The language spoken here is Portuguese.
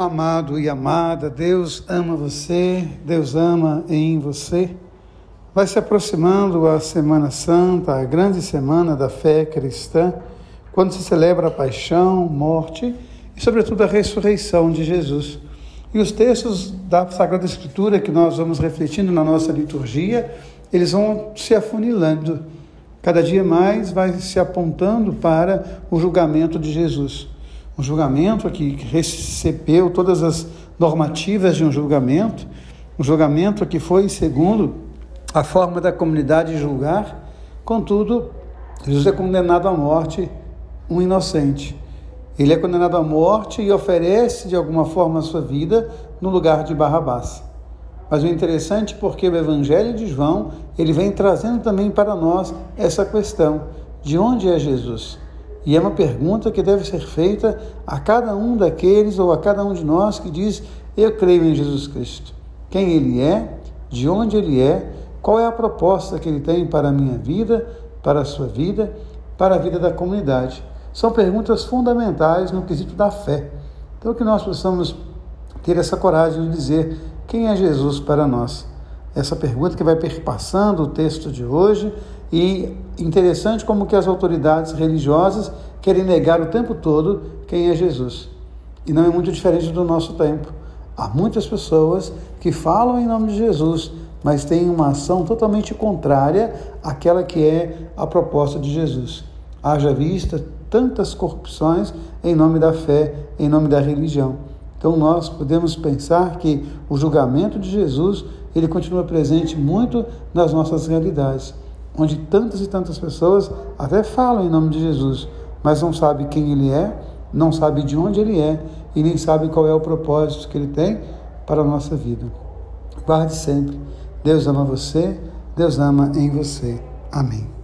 Amado e amada, Deus ama você, Deus ama em você. Vai se aproximando a Semana Santa, a grande semana da fé cristã, quando se celebra a paixão, morte e, sobretudo, a ressurreição de Jesus. E os textos da Sagrada Escritura que nós vamos refletindo na nossa liturgia, eles vão se afunilando. Cada dia mais vai se apontando para o julgamento de Jesus um julgamento que recebeu todas as normativas de um julgamento, um julgamento que foi segundo a forma da comunidade julgar, contudo, Jesus é condenado à morte, um inocente. Ele é condenado à morte e oferece de alguma forma a sua vida no lugar de Barrabás. Mas o interessante é porque o Evangelho de João, ele vem trazendo também para nós essa questão: de onde é Jesus? E é uma pergunta que deve ser feita a cada um daqueles ou a cada um de nós que diz: Eu creio em Jesus Cristo. Quem Ele é, de onde Ele é, qual é a proposta que Ele tem para a minha vida, para a sua vida, para a vida da comunidade. São perguntas fundamentais no quesito da fé. Então, que nós possamos ter essa coragem de dizer quem é Jesus para nós. Essa pergunta que vai perpassando o texto de hoje e interessante como que as autoridades religiosas querem negar o tempo todo quem é Jesus. E não é muito diferente do nosso tempo. Há muitas pessoas que falam em nome de Jesus, mas têm uma ação totalmente contrária àquela que é a proposta de Jesus. Haja vista tantas corrupções em nome da fé, em nome da religião. Então nós podemos pensar que o julgamento de Jesus, ele continua presente muito nas nossas realidades onde tantas e tantas pessoas até falam em nome de Jesus, mas não sabe quem ele é, não sabe de onde ele é e nem sabe qual é o propósito que ele tem para a nossa vida. Guarde sempre. Deus ama você, Deus ama em você. Amém.